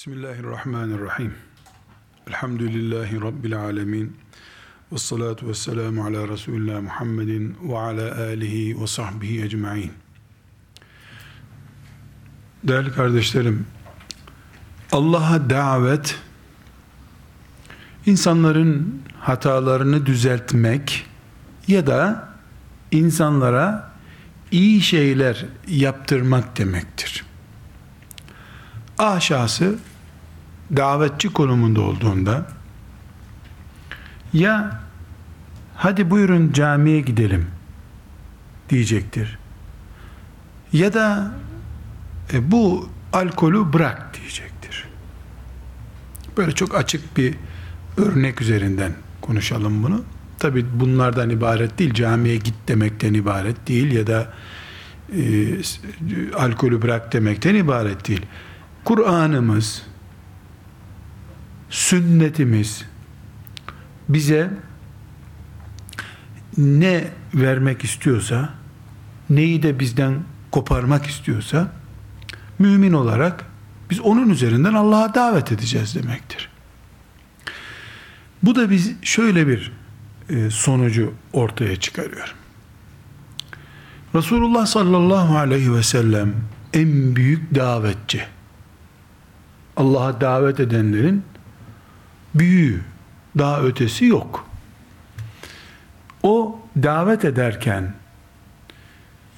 Bismillahirrahmanirrahim. Elhamdülillahi Rabbil alemin. Ve salatu ve selamu ala Resulullah Muhammedin ve ala alihi ve sahbihi ecma'in. Değerli kardeşlerim, Allah'a davet, insanların hatalarını düzeltmek ya da insanlara iyi şeyler yaptırmak demektir. A şahsı davetçi konumunda olduğunda ya hadi buyurun camiye gidelim diyecektir. Ya da e, bu alkolü bırak diyecektir. Böyle çok açık bir örnek üzerinden konuşalım bunu. Tabi bunlardan ibaret değil, camiye git demekten ibaret değil ya da e, alkolü bırak demekten ibaret değil. Kur'an'ımız, sünnetimiz bize ne vermek istiyorsa, neyi de bizden koparmak istiyorsa, mümin olarak biz onun üzerinden Allah'a davet edeceğiz demektir. Bu da biz şöyle bir e, sonucu ortaya çıkarıyor. Resulullah sallallahu aleyhi ve sellem en büyük davetçi. Allah'a davet edenlerin büyüğü, daha ötesi yok. O davet ederken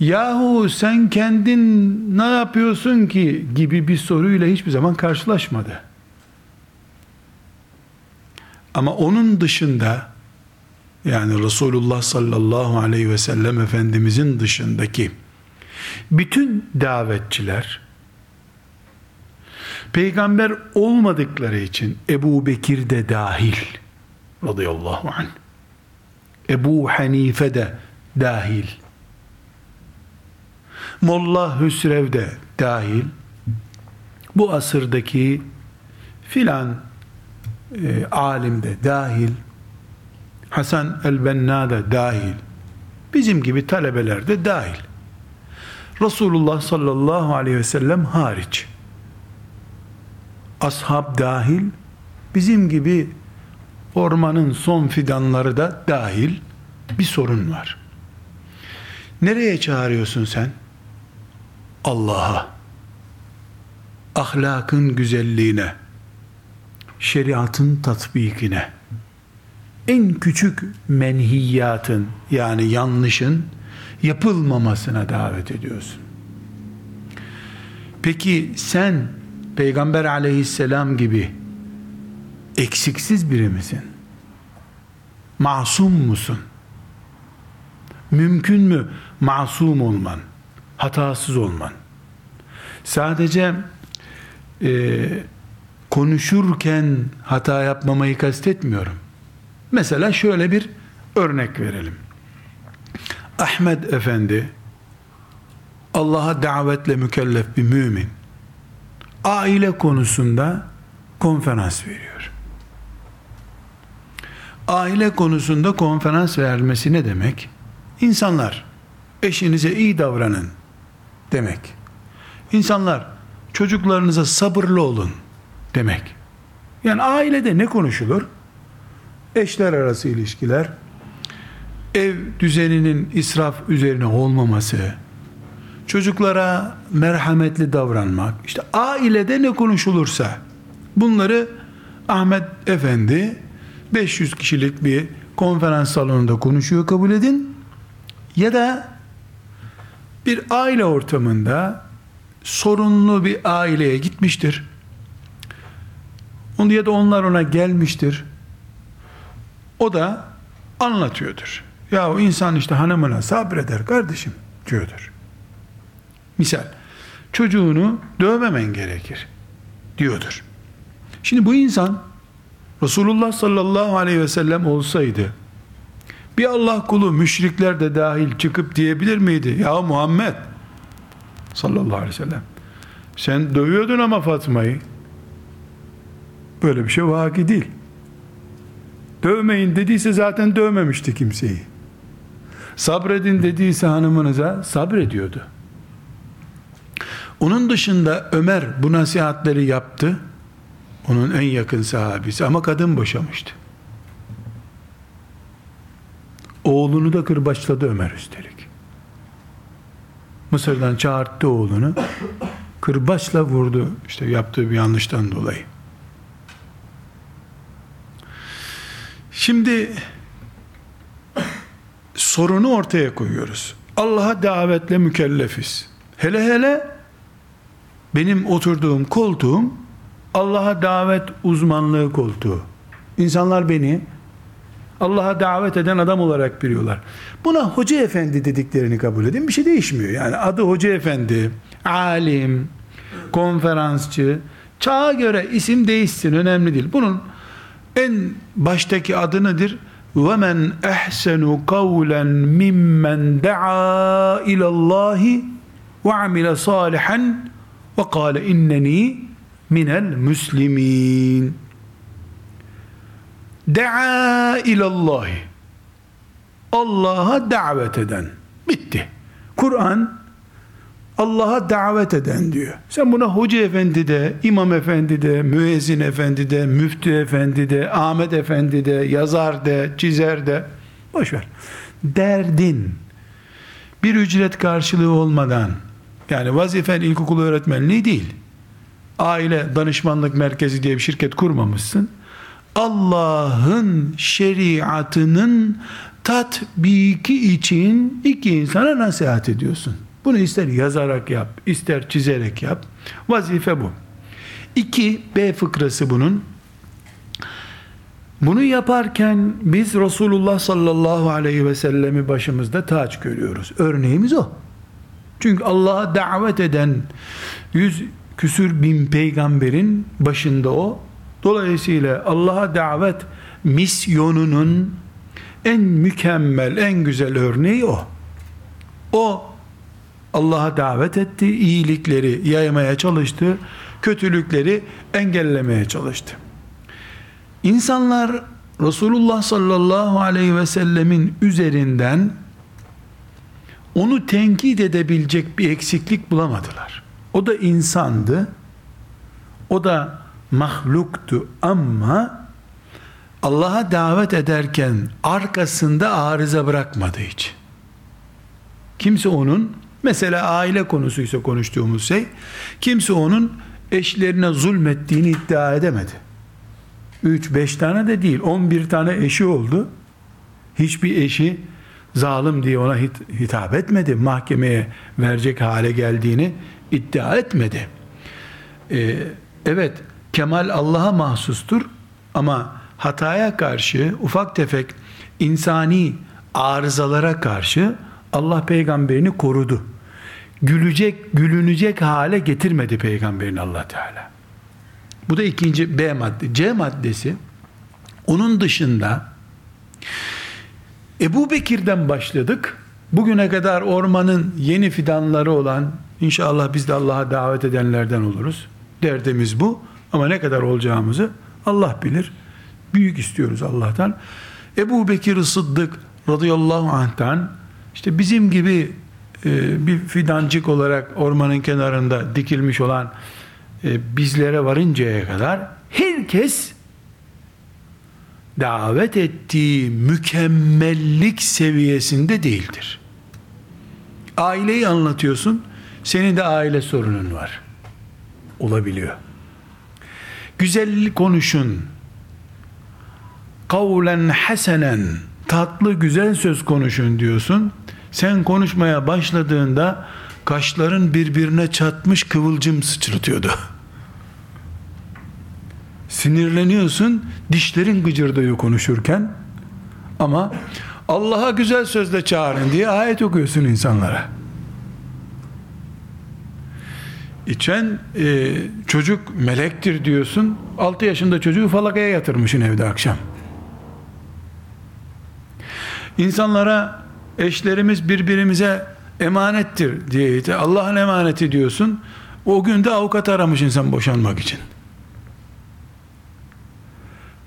yahu sen kendin ne yapıyorsun ki gibi bir soruyla hiçbir zaman karşılaşmadı. Ama onun dışında yani Resulullah sallallahu aleyhi ve sellem Efendimizin dışındaki bütün davetçiler peygamber olmadıkları için Ebu Bekir de dahil. Radıyallahu anh. Ebu Hanife de dahil. Molla Hüsrev de dahil. Bu asırdaki filan e, alim de dahil. Hasan el-Benna da dahil. Bizim gibi talebeler de dahil. Resulullah sallallahu aleyhi ve sellem hariç ashab dahil, bizim gibi ormanın son fidanları da dahil bir sorun var. Nereye çağırıyorsun sen? Allah'a. Ahlakın güzelliğine, şeriatın tatbikine, en küçük menhiyatın yani yanlışın yapılmamasına davet ediyorsun. Peki sen Peygamber aleyhisselam gibi eksiksiz biri misin? Masum musun? Mümkün mü masum olman? Hatasız olman? Sadece e, konuşurken hata yapmamayı kastetmiyorum. Mesela şöyle bir örnek verelim. Ahmet Efendi Allah'a davetle mükellef bir mümin aile konusunda konferans veriyor. Aile konusunda konferans vermesi ne demek? İnsanlar eşinize iyi davranın demek. İnsanlar çocuklarınıza sabırlı olun demek. Yani ailede ne konuşulur? Eşler arası ilişkiler, ev düzeninin israf üzerine olmaması, çocuklara merhametli davranmak, işte ailede ne konuşulursa bunları Ahmet Efendi 500 kişilik bir konferans salonunda konuşuyor kabul edin ya da bir aile ortamında sorunlu bir aileye gitmiştir. Onu ya da onlar ona gelmiştir. O da anlatıyordur. Ya o insan işte hanımına sabreder kardeşim diyordur. Misal çocuğunu dövmemen gerekir diyordur. Şimdi bu insan Resulullah sallallahu aleyhi ve sellem olsaydı bir Allah kulu müşrikler de dahil çıkıp diyebilir miydi? Ya Muhammed sallallahu aleyhi ve sellem sen dövüyordun ama Fatma'yı böyle bir şey vaki değil. Dövmeyin dediyse zaten dövmemişti kimseyi. Sabredin dediyse hanımınıza sabrediyordu. Onun dışında Ömer bu nasihatleri yaptı. Onun en yakın sahabesi ama kadın boşamıştı. Oğlunu da kırbaçladı Ömer üstelik. Mısır'dan çağırttı oğlunu. Kırbaçla vurdu işte yaptığı bir yanlıştan dolayı. Şimdi sorunu ortaya koyuyoruz. Allah'a davetle mükellefiz. Hele hele benim oturduğum koltuğum Allah'a davet uzmanlığı koltuğu. İnsanlar beni Allah'a davet eden adam olarak biliyorlar. Buna hoca efendi dediklerini kabul edin. Bir şey değişmiyor. Yani adı hoca efendi, alim, konferansçı, çağa göre isim değişsin önemli değil. Bunun en baştaki adı nedir? وَمَنْ اَحْسَنُ قَوْلًا مِمَّنْ دَعَا اِلَى اللّٰهِ وَعَمِلَ صَالِحًا ve kâle inneni minel müslimin. Da'a ilallahi. Allah'a davet eden. Bitti. Kur'an Allah'a davet eden diyor. Sen buna hoca efendi de, imam efendi de, müezzin efendi de, müftü efendi de, Ahmet efendi de, yazar de, çizer de, boşver. Derdin bir ücret karşılığı olmadan yani vazifen ilkokul öğretmenliği değil, aile danışmanlık merkezi diye bir şirket kurmamışsın, Allah'ın şeriatının tatbiki için iki insana nasihat ediyorsun. Bunu ister yazarak yap, ister çizerek yap. Vazife bu. İki, B fıkrası bunun. Bunu yaparken biz Resulullah sallallahu aleyhi ve sellemi başımızda taç görüyoruz. Örneğimiz o. Çünkü Allah'a davet eden yüz küsür bin peygamberin başında o. Dolayısıyla Allah'a davet misyonunun en mükemmel, en güzel örneği o. O Allah'a davet etti, iyilikleri yaymaya çalıştı, kötülükleri engellemeye çalıştı. İnsanlar Resulullah sallallahu aleyhi ve sellemin üzerinden onu tenkit edebilecek bir eksiklik bulamadılar. O da insandı. O da mahluktu ama Allah'a davet ederken arkasında arıza bırakmadı hiç. Kimse onun mesela aile konusuysa konuştuğumuz şey kimse onun eşlerine zulmettiğini iddia edemedi. 3-5 tane de değil 11 tane eşi oldu. Hiçbir eşi zalim diye ona hit, hitap etmedi. Mahkemeye verecek hale geldiğini iddia etmedi. Ee, evet kemal Allah'a mahsustur ama hataya karşı ufak tefek insani arızalara karşı Allah peygamberini korudu. Gülecek, gülünecek hale getirmedi peygamberini Allah Teala. Bu da ikinci B madde. C maddesi onun dışında Ebu Bekir'den başladık. Bugüne kadar ormanın yeni fidanları olan inşallah biz de Allah'a davet edenlerden oluruz. Derdimiz bu. Ama ne kadar olacağımızı Allah bilir. Büyük istiyoruz Allah'tan. Ebu Bekir Sıddık radıyallahu anh'tan işte bizim gibi e, bir fidancık olarak ormanın kenarında dikilmiş olan e, bizlere varıncaya kadar herkes davet ettiği mükemmellik seviyesinde değildir. Aileyi anlatıyorsun, senin de aile sorunun var. Olabiliyor. Güzel konuşun. Kavlen hasenen tatlı güzel söz konuşun diyorsun. Sen konuşmaya başladığında kaşların birbirine çatmış kıvılcım sıçratıyordu. Sinirleniyorsun, dişlerin gıcırdıyor konuşurken. Ama Allah'a güzel sözle çağırın diye ayet okuyorsun insanlara. İçen e, çocuk melektir diyorsun. 6 yaşında çocuğu falakaya yatırmışsın evde akşam. İnsanlara eşlerimiz birbirimize emanettir diye Allah'ın emaneti diyorsun. O günde avukat aramış insan boşanmak için.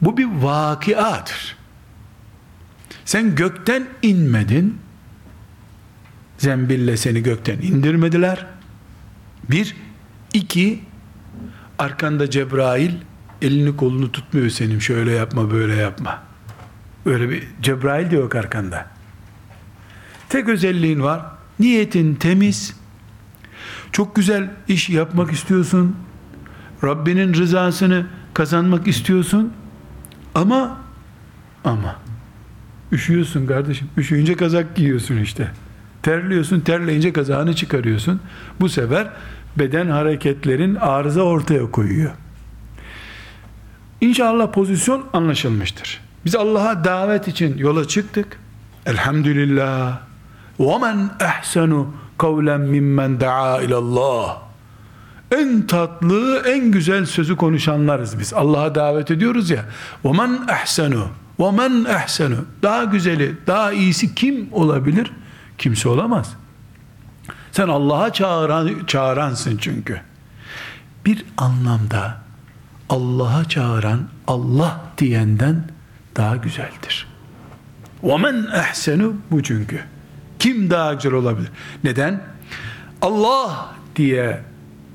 Bu bir vakiadır. Sen gökten inmedin. Zembille seni gökten indirmediler. Bir, iki, arkanda Cebrail elini kolunu tutmuyor senin şöyle yapma böyle yapma. Öyle bir Cebrail de yok arkanda. Tek özelliğin var. Niyetin temiz. Çok güzel iş yapmak istiyorsun. Rabbinin rızasını kazanmak istiyorsun. Ama ama üşüyorsun kardeşim. Üşüyünce kazak giyiyorsun işte. Terliyorsun, terleyince kazağını çıkarıyorsun. Bu sefer beden hareketlerin arıza ortaya koyuyor. İnşallah pozisyon anlaşılmıştır. Biz Allah'a davet için yola çıktık. Elhamdülillah. وَمَنْ اَحْسَنُ قَوْلًا مِمَّنْ دَعَا اِلَى اللّٰهِ En tatlı, en güzel sözü konuşanlarız biz. Allah'a davet ediyoruz ya. وَمَنْ اَحْسَنُ وَمَنْ اَحْسَنُ Daha güzeli, daha iyisi kim olabilir? Kimse olamaz. Sen Allah'a çağıran, çağıransın çünkü. Bir anlamda Allah'a çağıran Allah diyenden daha güzeldir. وَمَنْ اَحْسَنُ Bu çünkü. Kim daha güzel olabilir? Neden? Allah diye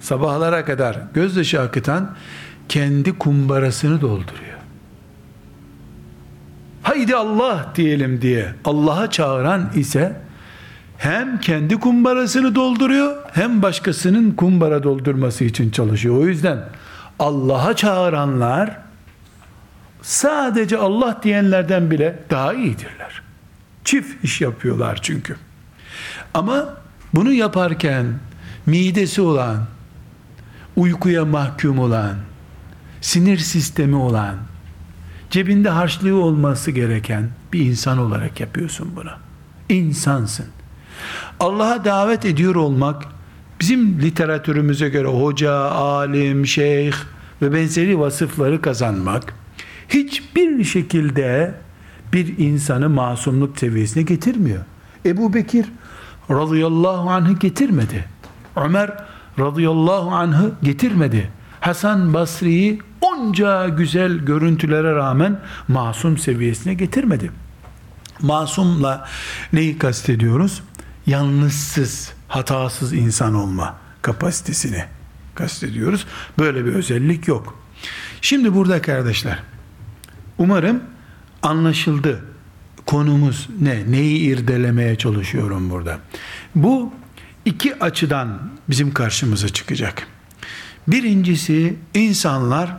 sabahlara kadar gözyaşı akıtan kendi kumbarasını dolduruyor. Haydi Allah diyelim diye Allah'a çağıran ise hem kendi kumbarasını dolduruyor hem başkasının kumbara doldurması için çalışıyor. O yüzden Allah'a çağıranlar sadece Allah diyenlerden bile daha iyidirler. Çift iş yapıyorlar çünkü. Ama bunu yaparken midesi olan, uykuya mahkum olan, sinir sistemi olan, cebinde harçlığı olması gereken bir insan olarak yapıyorsun bunu. İnsansın. Allah'a davet ediyor olmak bizim literatürümüze göre hoca, alim, şeyh ve benzeri vasıfları kazanmak hiçbir şekilde bir insanı masumluk seviyesine getirmiyor. Ebu Bekir radıyallahu anh'ı getirmedi. Ömer radıyallahu anh'ı getirmedi. Hasan Basri'yi onca güzel görüntülere rağmen masum seviyesine getirmedi. Masumla neyi kastediyoruz? Yalnızsız, hatasız insan olma kapasitesini kastediyoruz. Böyle bir özellik yok. Şimdi burada kardeşler, umarım anlaşıldı. Konumuz ne? Neyi irdelemeye çalışıyorum burada? Bu iki açıdan bizim karşımıza çıkacak. Birincisi insanlar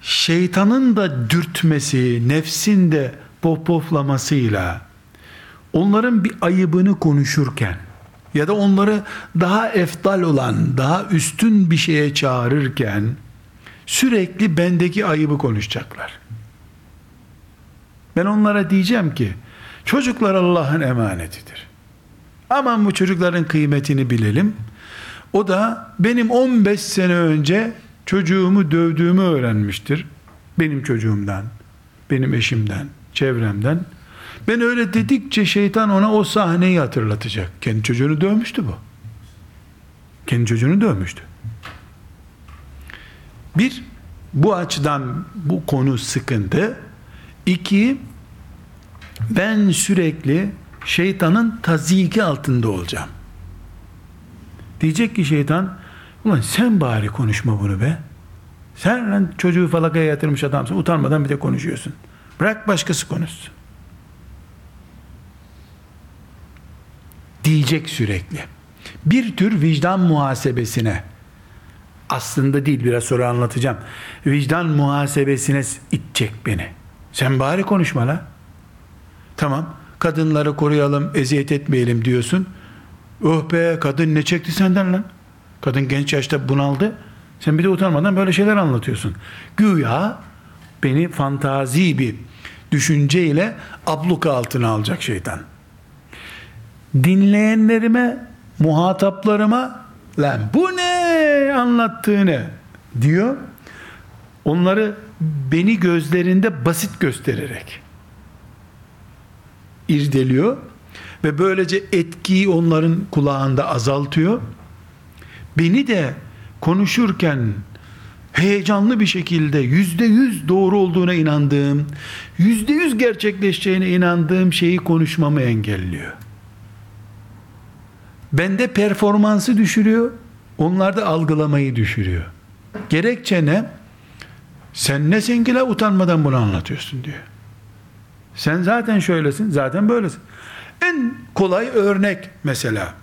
şeytanın da dürtmesi, nefsin de popoflamasıyla onların bir ayıbını konuşurken ya da onları daha eftal olan, daha üstün bir şeye çağırırken sürekli bendeki ayıbı konuşacaklar. Ben onlara diyeceğim ki çocuklar Allah'ın emanetidir. Aman bu çocukların kıymetini bilelim. O da benim 15 sene önce çocuğumu dövdüğümü öğrenmiştir. Benim çocuğumdan, benim eşimden, çevremden. Ben öyle dedikçe şeytan ona o sahneyi hatırlatacak. Kendi çocuğunu dövmüştü bu. Kendi çocuğunu dövmüştü. Bir, bu açıdan bu konu sıkıntı. İki, ben sürekli şeytanın taziki altında olacağım. Diyecek ki şeytan, ulan sen bari konuşma bunu be. Sen lan çocuğu falakaya yatırmış adamsın, utanmadan bir de konuşuyorsun. Bırak başkası konuşsun. Diyecek sürekli. Bir tür vicdan muhasebesine, aslında değil biraz sonra anlatacağım. Vicdan muhasebesine itecek beni. Sen bari konuşma la. Tamam kadınları koruyalım eziyet etmeyelim diyorsun. Oh be kadın ne çekti senden lan? Kadın genç yaşta bunaldı. Sen bir de utanmadan böyle şeyler anlatıyorsun. Güya beni fantazi bir düşünceyle abluka altına alacak şeytan. Dinleyenlerime, muhataplarıma lan bu ne anlattığını diyor. Onları beni gözlerinde basit göstererek irdeliyor ve böylece etkiyi onların kulağında azaltıyor. Beni de konuşurken heyecanlı bir şekilde yüzde yüz doğru olduğuna inandığım, yüzde yüz gerçekleşeceğine inandığım şeyi konuşmamı engelliyor. Bende performansı düşürüyor, onlarda algılamayı düşürüyor. Gerekçe ne? Sen nesin ki la utanmadan bunu anlatıyorsun diyor. Sen zaten şöylesin, zaten böylesin. En kolay örnek mesela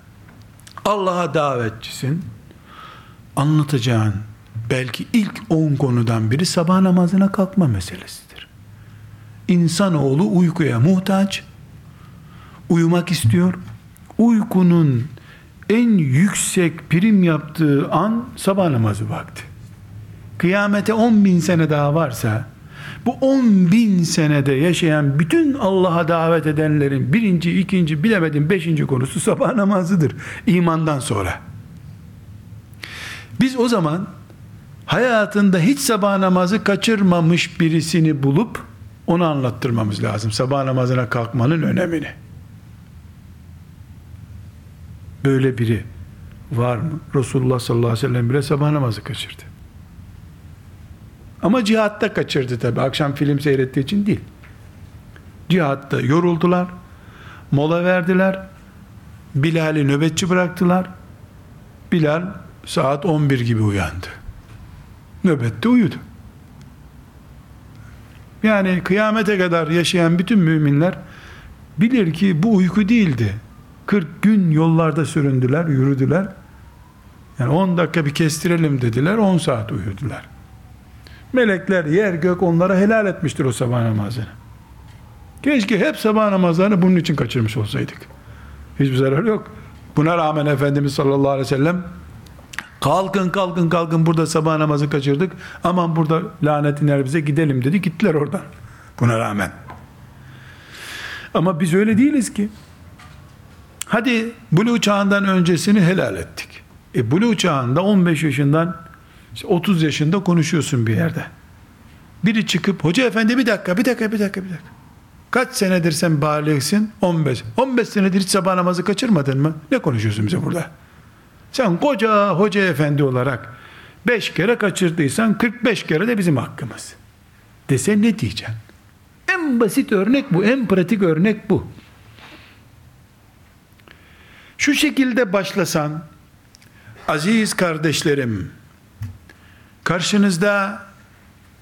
Allah'a davetçisin. Anlatacağın belki ilk on konudan biri sabah namazına kalkma meselesidir. İnsanoğlu uykuya muhtaç. Uyumak istiyor. Uykunun en yüksek prim yaptığı an sabah namazı vakti. Kıyamete 10 bin sene daha varsa bu 10 bin senede yaşayan bütün Allah'a davet edenlerin birinci, ikinci, bilemedim beşinci konusu sabah namazıdır. imandan sonra. Biz o zaman hayatında hiç sabah namazı kaçırmamış birisini bulup onu anlattırmamız lazım. Sabah namazına kalkmanın önemini. Böyle biri var mı? Resulullah sallallahu aleyhi ve sellem bile sabah namazı kaçırdı. Ama cihatta kaçırdı tabi. Akşam film seyrettiği için değil. Cihatta yoruldular. Mola verdiler. Bilal'i nöbetçi bıraktılar. Bilal saat 11 gibi uyandı. Nöbette uyudu. Yani kıyamete kadar yaşayan bütün müminler bilir ki bu uyku değildi. 40 gün yollarda süründüler, yürüdüler. Yani 10 dakika bir kestirelim dediler, 10 saat uyudular. Melekler yer gök onlara helal etmiştir o sabah namazını. Keşke hep sabah namazlarını bunun için kaçırmış olsaydık. Hiçbir zarar yok. Buna rağmen Efendimiz sallallahu aleyhi ve sellem kalkın kalkın kalkın burada sabah namazı kaçırdık. Aman burada lanet iner bize gidelim dedi. Gittiler oradan. Buna rağmen. Ama biz öyle değiliz ki. Hadi Blue çağından öncesini helal ettik. E Blue çağında 15 yaşından işte 30 yaşında konuşuyorsun bir yerde. Biri çıkıp hoca efendi bir dakika bir dakika bir dakika bir dakika. Kaç senedir sen baligsin? 15. 15 senedir hiç sabah namazı kaçırmadın mı? Ne konuşuyorsun bize burada? Sen koca hoca efendi olarak 5 kere kaçırdıysan 45 kere de bizim hakkımız. Dese ne diyeceksin? En basit örnek bu, en pratik örnek bu. Şu şekilde başlasan, aziz kardeşlerim, karşınızda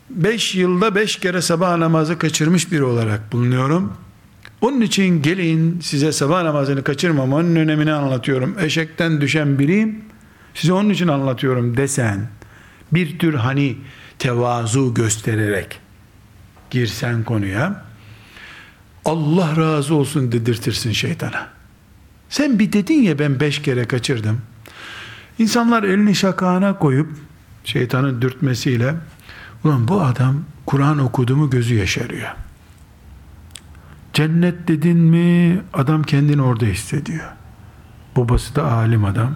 beş yılda beş kere sabah namazı kaçırmış biri olarak bulunuyorum. Onun için gelin size sabah namazını kaçırmamanın önemini anlatıyorum. Eşekten düşen biriyim. Size onun için anlatıyorum desen bir tür hani tevazu göstererek girsen konuya Allah razı olsun dedirtirsin şeytana. Sen bir dedin ya ben beş kere kaçırdım. İnsanlar elini şakağına koyup şeytanın dürtmesiyle ulan bu adam Kur'an okudu mu gözü yaşarıyor. Cennet dedin mi adam kendini orada hissediyor. Babası da alim adam.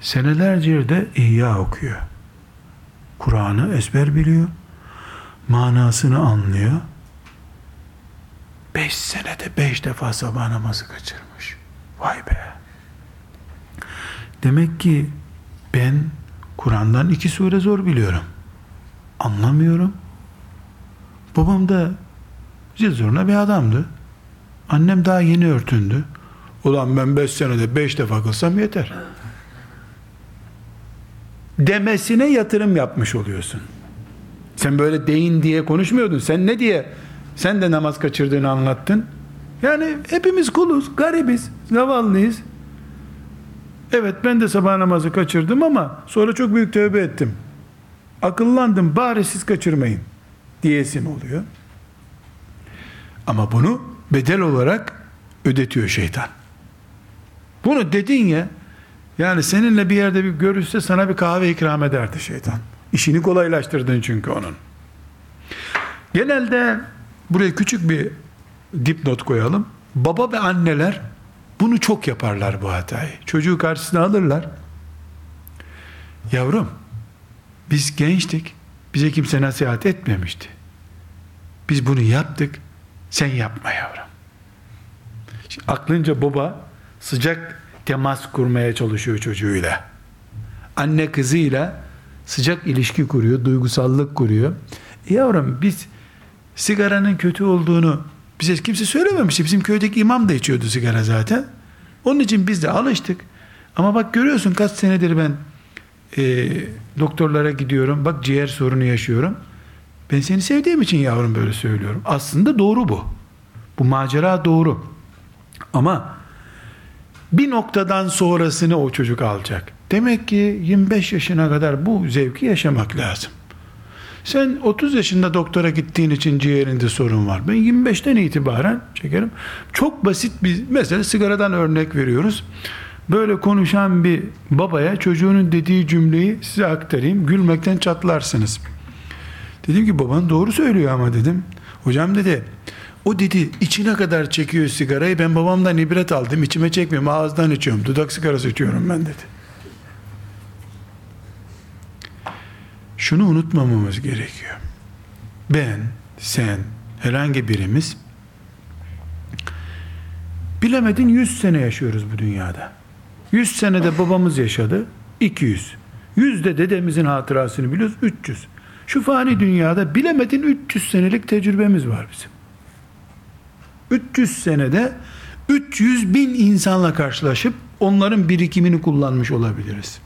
Senelerce de ihya okuyor. Kur'an'ı ezber biliyor. Manasını anlıyor. Beş senede beş defa sabah namazı kaçırmış. Vay be. Demek ki ben Kur'an'dan iki sure zor biliyorum. Anlamıyorum. Babam da zoruna bir adamdı. Annem daha yeni örtündü. Ulan ben beş senede beş defa kılsam yeter. Demesine yatırım yapmış oluyorsun. Sen böyle deyin diye konuşmuyordun. Sen ne diye sen de namaz kaçırdığını anlattın. Yani hepimiz kuluz, garibiz, zavallıyız. Evet ben de sabah namazı kaçırdım ama sonra çok büyük tövbe ettim. Akıllandım bari siz kaçırmayın diyesin oluyor. Ama bunu bedel olarak ödetiyor şeytan. Bunu dedin ya yani seninle bir yerde bir görüşse sana bir kahve ikram ederdi şeytan. İşini kolaylaştırdın çünkü onun. Genelde buraya küçük bir dipnot koyalım. Baba ve anneler bunu çok yaparlar bu hatayı. Çocuğu karşısına alırlar. Yavrum biz gençtik. Bize kimse nasihat etmemişti. Biz bunu yaptık. Sen yapma yavrum. Şimdi aklınca baba sıcak temas kurmaya çalışıyor çocuğuyla. Anne kızıyla sıcak ilişki kuruyor, duygusallık kuruyor. Yavrum biz sigaranın kötü olduğunu bize kimse söylememişti. Bizim köydeki imam da içiyordu sigara zaten. Onun için biz de alıştık. Ama bak görüyorsun kaç senedir ben e, doktorlara gidiyorum. Bak ciğer sorunu yaşıyorum. Ben seni sevdiğim için yavrum böyle söylüyorum. Aslında doğru bu. Bu macera doğru. Ama bir noktadan sonrasını o çocuk alacak. Demek ki 25 yaşına kadar bu zevki yaşamak lazım. Sen 30 yaşında doktora gittiğin için ciğerinde sorun var. Ben 25'ten itibaren çekerim. Çok basit bir mesela sigaradan örnek veriyoruz. Böyle konuşan bir babaya çocuğunun dediği cümleyi size aktarayım. Gülmekten çatlarsınız. Dedim ki baban doğru söylüyor ama dedim. Hocam dedi o dedi içine kadar çekiyor sigarayı ben babamdan ibret aldım içime çekmiyorum ağızdan içiyorum dudak sigarası içiyorum ben dedi. Şunu unutmamamız gerekiyor. Ben, sen, herhangi birimiz bilemedin 100 sene yaşıyoruz bu dünyada. 100 senede babamız yaşadı 200. 100 de dedemizin hatırasını biliyoruz 300. Şu fani dünyada bilemedin 300 senelik tecrübemiz var bizim. 300 senede 300 bin insanla karşılaşıp onların birikimini kullanmış olabiliriz.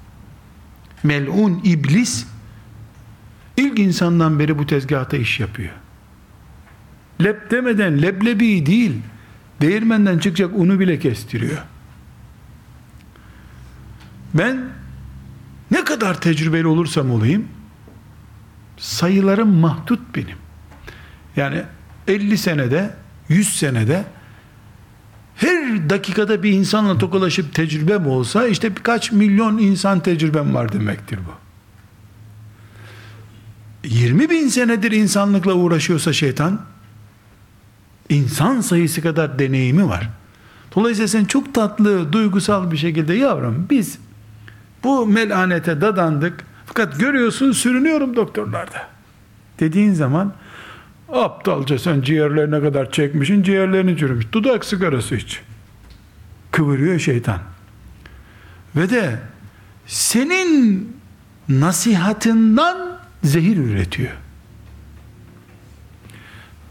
Melun iblis ilk insandan beri bu tezgahta iş yapıyor. Lep demeden leblebi değil, değirmenden çıkacak unu bile kestiriyor. Ben ne kadar tecrübeli olursam olayım, sayılarım mahdut benim. Yani 50 senede, 100 senede her dakikada bir insanla tokalaşıp tecrübem olsa işte birkaç milyon insan tecrübem var demektir bu. 20 bin senedir insanlıkla uğraşıyorsa şeytan insan sayısı kadar deneyimi var. Dolayısıyla sen çok tatlı, duygusal bir şekilde yavrum biz bu melanete dadandık fakat görüyorsun sürünüyorum doktorlarda. Dediğin zaman aptalca sen ciğerlerine kadar çekmişin ciğerlerini çürümüş. Dudak sigarası iç. Kıvırıyor şeytan. Ve de senin nasihatından zehir üretiyor.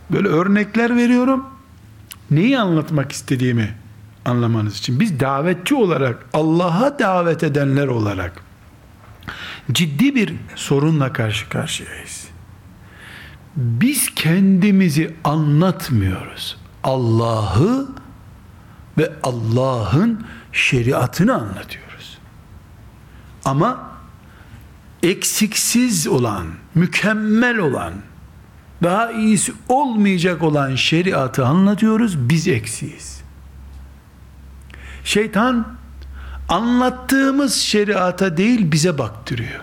Böyle örnekler veriyorum. Neyi anlatmak istediğimi anlamanız için. Biz davetçi olarak, Allah'a davet edenler olarak ciddi bir sorunla karşı karşıyayız. Biz kendimizi anlatmıyoruz. Allah'ı ve Allah'ın şeriatını anlatıyoruz. Ama eksiksiz olan, mükemmel olan, daha iyisi olmayacak olan şeriatı anlatıyoruz, biz eksiyiz. Şeytan anlattığımız şeriata değil bize baktırıyor.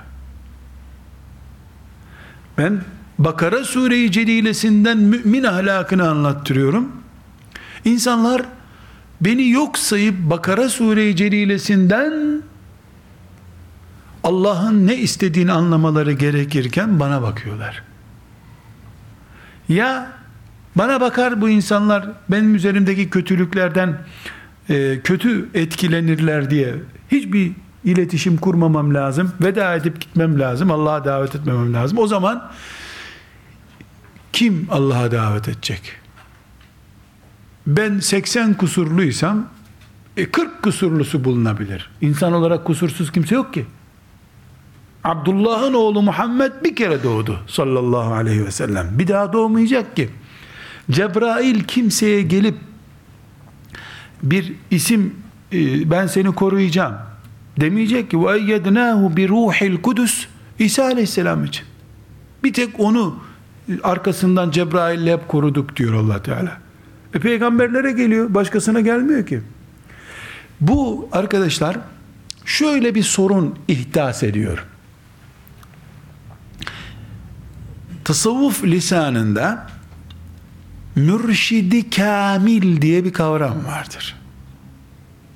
Ben Bakara Sure-i Celilesinden mümin ahlakını anlattırıyorum. İnsanlar beni yok sayıp Bakara Sure-i Celilesinden Allah'ın ne istediğini anlamaları gerekirken bana bakıyorlar. Ya bana bakar bu insanlar benim üzerimdeki kötülüklerden e, kötü etkilenirler diye hiçbir iletişim kurmamam lazım. Veda edip gitmem lazım. Allah'a davet etmemem lazım. O zaman kim Allah'a davet edecek? Ben 80 kusurluysam e, 40 kusurlusu bulunabilir. İnsan olarak kusursuz kimse yok ki. Abdullah'ın oğlu Muhammed bir kere doğdu sallallahu aleyhi ve sellem. Bir daha doğmayacak ki. Cebrail kimseye gelip bir isim e, ben seni koruyacağım demeyecek ki ve eyyednahu bi ruhil kudüs İsa aleyhisselam için. Bir tek onu arkasından Cebrail'le hep koruduk diyor allah Teala. E peygamberlere geliyor. Başkasına gelmiyor ki. Bu arkadaşlar şöyle bir sorun ihdas ediyor. Tasavvuf lisanında mürşidi kamil diye bir kavram vardır.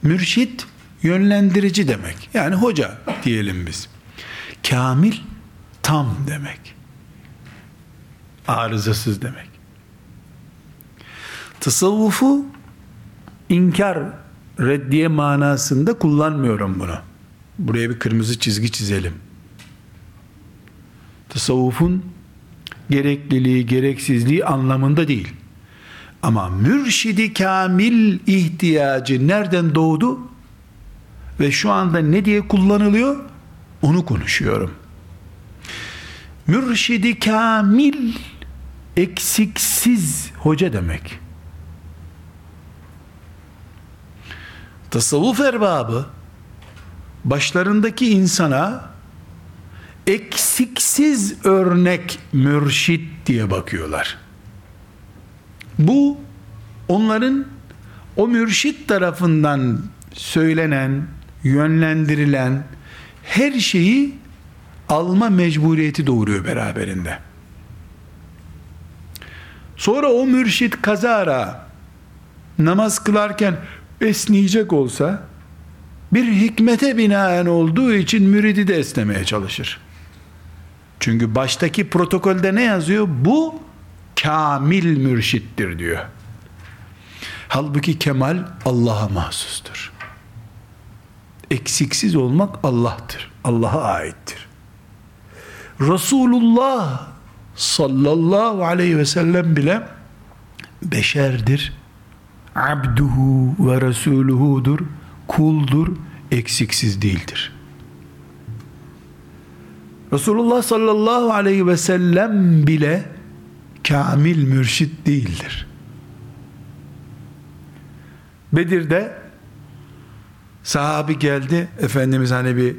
Mürşit yönlendirici demek. Yani hoca diyelim biz. Kamil tam demek. Arızasız demek. Tasavvufu inkar reddiye manasında kullanmıyorum bunu. Buraya bir kırmızı çizgi çizelim. Tasavvufun gerekliliği, gereksizliği anlamında değil. Ama mürşidi kamil ihtiyacı nereden doğdu ve şu anda ne diye kullanılıyor onu konuşuyorum. Mürşidi kamil eksiksiz hoca demek. Tasavvuf erbabı başlarındaki insana eksiksiz örnek mürşit diye bakıyorlar. Bu onların o mürşit tarafından söylenen, yönlendirilen her şeyi alma mecburiyeti doğuruyor beraberinde. Sonra o mürşit kazara namaz kılarken esneyecek olsa bir hikmete binaen olduğu için müridi de esnemeye çalışır. Çünkü baştaki protokolde ne yazıyor? Bu kamil mürşittir diyor. Halbuki kemal Allah'a mahsustur. Eksiksiz olmak Allah'tır. Allah'a aittir. Resulullah sallallahu aleyhi ve sellem bile beşerdir. Abduhu ve resuluhudur. Kuldur. Eksiksiz değildir. Resulullah sallallahu aleyhi ve sellem bile kamil mürşit değildir. Bedir'de sahabi geldi. Efendimiz hani bir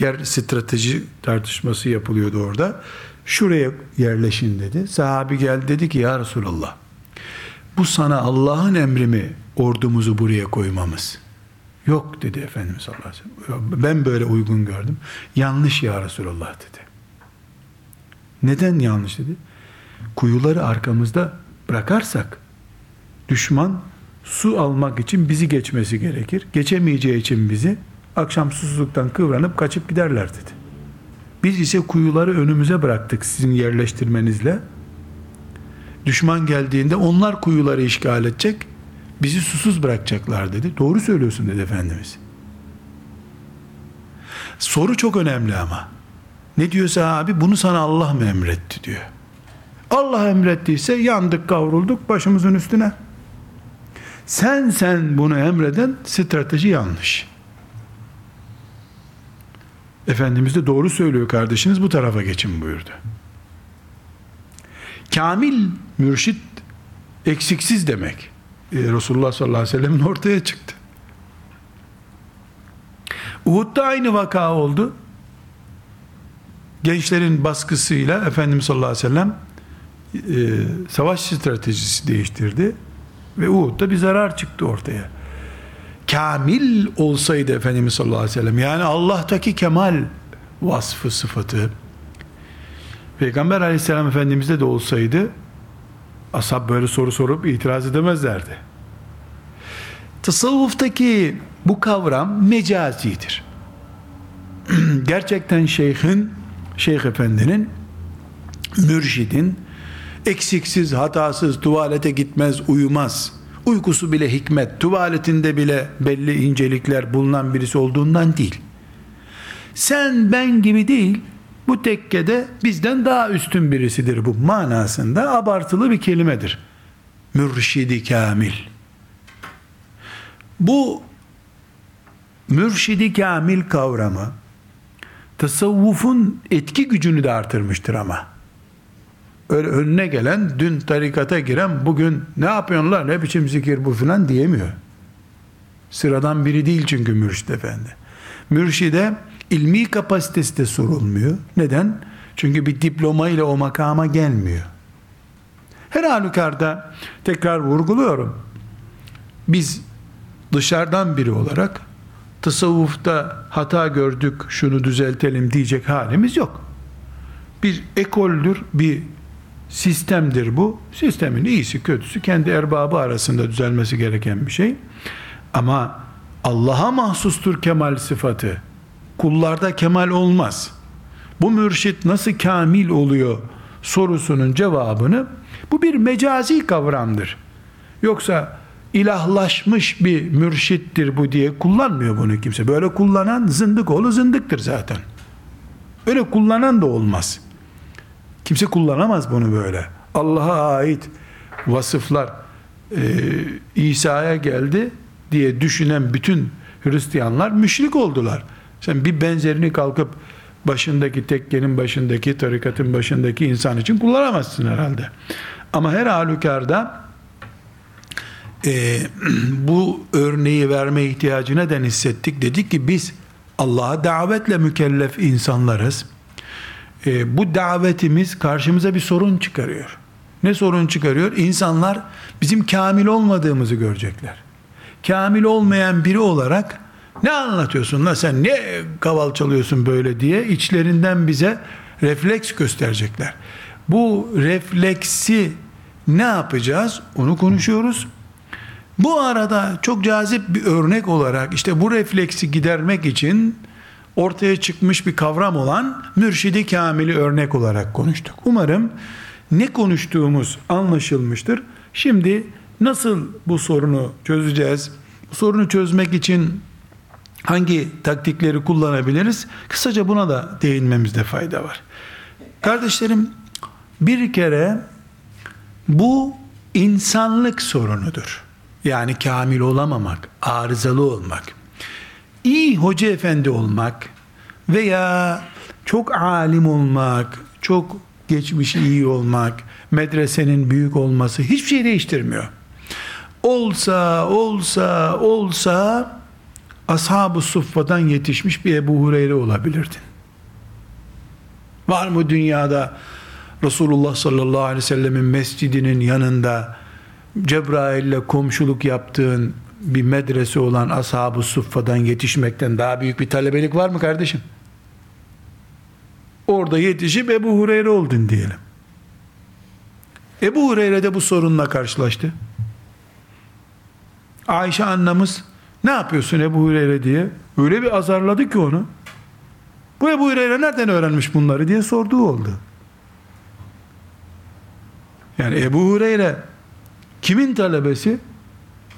yer strateji tartışması yapılıyordu orada. Şuraya yerleşin dedi. Sahabi geldi dedi ki ya Resulallah bu sana Allah'ın emri mi ordumuzu buraya koymamız? Yok dedi Efendimiz sallallahu aleyhi ve sellem. Ben böyle uygun gördüm. Yanlış ya Resulallah dedi. Neden yanlış dedi? Kuyuları arkamızda bırakarsak düşman su almak için bizi geçmesi gerekir. Geçemeyeceği için bizi akşam susuzluktan kıvranıp kaçıp giderler dedi. Biz ise kuyuları önümüze bıraktık sizin yerleştirmenizle. Düşman geldiğinde onlar kuyuları işgal edecek, bizi susuz bırakacaklar dedi. Doğru söylüyorsun dedi Efendimiz. Soru çok önemli ama. Ne diyorsa abi bunu sana Allah mı emretti diyor. Allah emrettiyse yandık kavrulduk başımızın üstüne. Sen sen bunu emreden strateji yanlış. Efendimiz de doğru söylüyor kardeşiniz bu tarafa geçin buyurdu. Kamil mürşit eksiksiz demek. Ee, Resulullah sallallahu aleyhi ve sellem'in ortaya çıktı. Uhud'da aynı vaka oldu. Gençlerin baskısıyla Efendimiz sallallahu aleyhi ve sellem e, savaş stratejisi değiştirdi ve Uhud'da bir zarar çıktı ortaya. Kamil olsaydı Efendimiz sallallahu aleyhi ve sellem yani Allah'taki kemal vasfı sıfatı Peygamber aleyhisselam efendimizde de olsaydı ashab böyle soru sorup itiraz edemezlerdi. Tasavvuftaki bu kavram mecazidir. Gerçekten şeyhin, şeyh efendinin, mürşidin, eksiksiz, hatasız, tuvalete gitmez, uyumaz, uykusu bile hikmet, tuvaletinde bile belli incelikler bulunan birisi olduğundan değil. Sen ben gibi değil, bu tekkede bizden daha üstün birisidir bu manasında abartılı bir kelimedir. Mürşidi kamil. Bu mürşidi kamil kavramı tasavvufun etki gücünü de artırmıştır ama. Öyle önüne gelen dün tarikata giren bugün ne yapıyorlar ne biçim zikir bu filan diyemiyor. Sıradan biri değil çünkü mürşid efendi. Mürşide ilmi kapasitesi de sorulmuyor. Neden? Çünkü bir diploma ile o makama gelmiyor. Her halükarda tekrar vurguluyorum. Biz dışarıdan biri olarak tasavvufta hata gördük şunu düzeltelim diyecek halimiz yok. Bir ekoldür, bir sistemdir bu. Sistemin iyisi kötüsü kendi erbabı arasında düzelmesi gereken bir şey. Ama Allah'a mahsustur kemal sıfatı. Kullarda kemal olmaz. Bu mürşit nasıl kamil oluyor sorusunun cevabını bu bir mecazi kavramdır. Yoksa ilahlaşmış bir mürşittir bu diye kullanmıyor bunu kimse. Böyle kullanan zındık oğlu zındıktır zaten. Öyle kullanan da olmaz. Kimse kullanamaz bunu böyle. Allah'a ait vasıflar e, İsa'ya geldi diye düşünen bütün Hristiyanlar müşrik oldular. Sen bir benzerini kalkıp başındaki tekkenin başındaki tarikatın başındaki insan için kullanamazsın herhalde. Ama her halükarda e, bu örneği verme ihtiyacı neden hissettik? Dedik ki biz Allah'a davetle mükellef insanlarız. E, bu davetimiz karşımıza bir sorun çıkarıyor. Ne sorun çıkarıyor? İnsanlar bizim kamil olmadığımızı görecekler. Kamil olmayan biri olarak ne anlatıyorsun la sen ne kaval çalıyorsun böyle diye içlerinden bize refleks gösterecekler. Bu refleksi ne yapacağız? Onu konuşuyoruz. Bu arada çok cazip bir örnek olarak işte bu refleksi gidermek için ortaya çıkmış bir kavram olan mürşidi kamili örnek olarak konuştuk. Umarım ne konuştuğumuz anlaşılmıştır. Şimdi nasıl bu sorunu çözeceğiz? Bu sorunu çözmek için hangi taktikleri kullanabiliriz? Kısaca buna da değinmemizde fayda var. Kardeşlerim bir kere bu insanlık sorunudur. Yani kamil olamamak, arızalı olmak. İyi hoca efendi olmak veya çok alim olmak, çok geçmiş iyi olmak, medresenin büyük olması hiçbir şey değiştirmiyor. Olsa, olsa, olsa ashab-ı suffadan yetişmiş bir Ebu Hureyre olabilirdin. Var mı dünyada Resulullah sallallahu aleyhi ve sellemin mescidinin yanında Cebrail ile komşuluk yaptığın bir medrese olan ashab-ı suffadan yetişmekten daha büyük bir talebelik var mı kardeşim? Orada yetişip Ebu Hureyre oldun diyelim. Ebu Hureyre de bu sorunla karşılaştı. Ayşe annemiz ne yapıyorsun Ebu Hureyre diye öyle bir azarladı ki onu. Bu Ebu Hureyre nereden öğrenmiş bunları diye sorduğu oldu. Yani Ebu Hureyre kimin talebesi?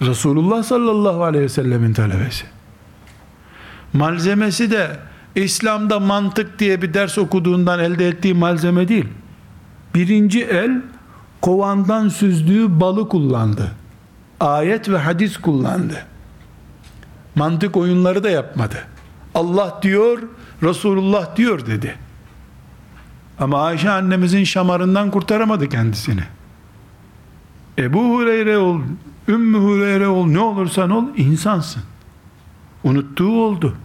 Resulullah sallallahu aleyhi ve sellemin talebesi. Malzemesi de İslam'da mantık diye bir ders okuduğundan elde ettiği malzeme değil. Birinci el kovandan süzdüğü balı kullandı. Ayet ve hadis kullandı. Mantık oyunları da yapmadı. Allah diyor, Resulullah diyor dedi. Ama Ayşe annemizin şamarından kurtaramadı kendisini. Ebu Hureyre ol, Ümmü Hureyre ol, ne olursan ol, insansın. Unuttuğu oldu.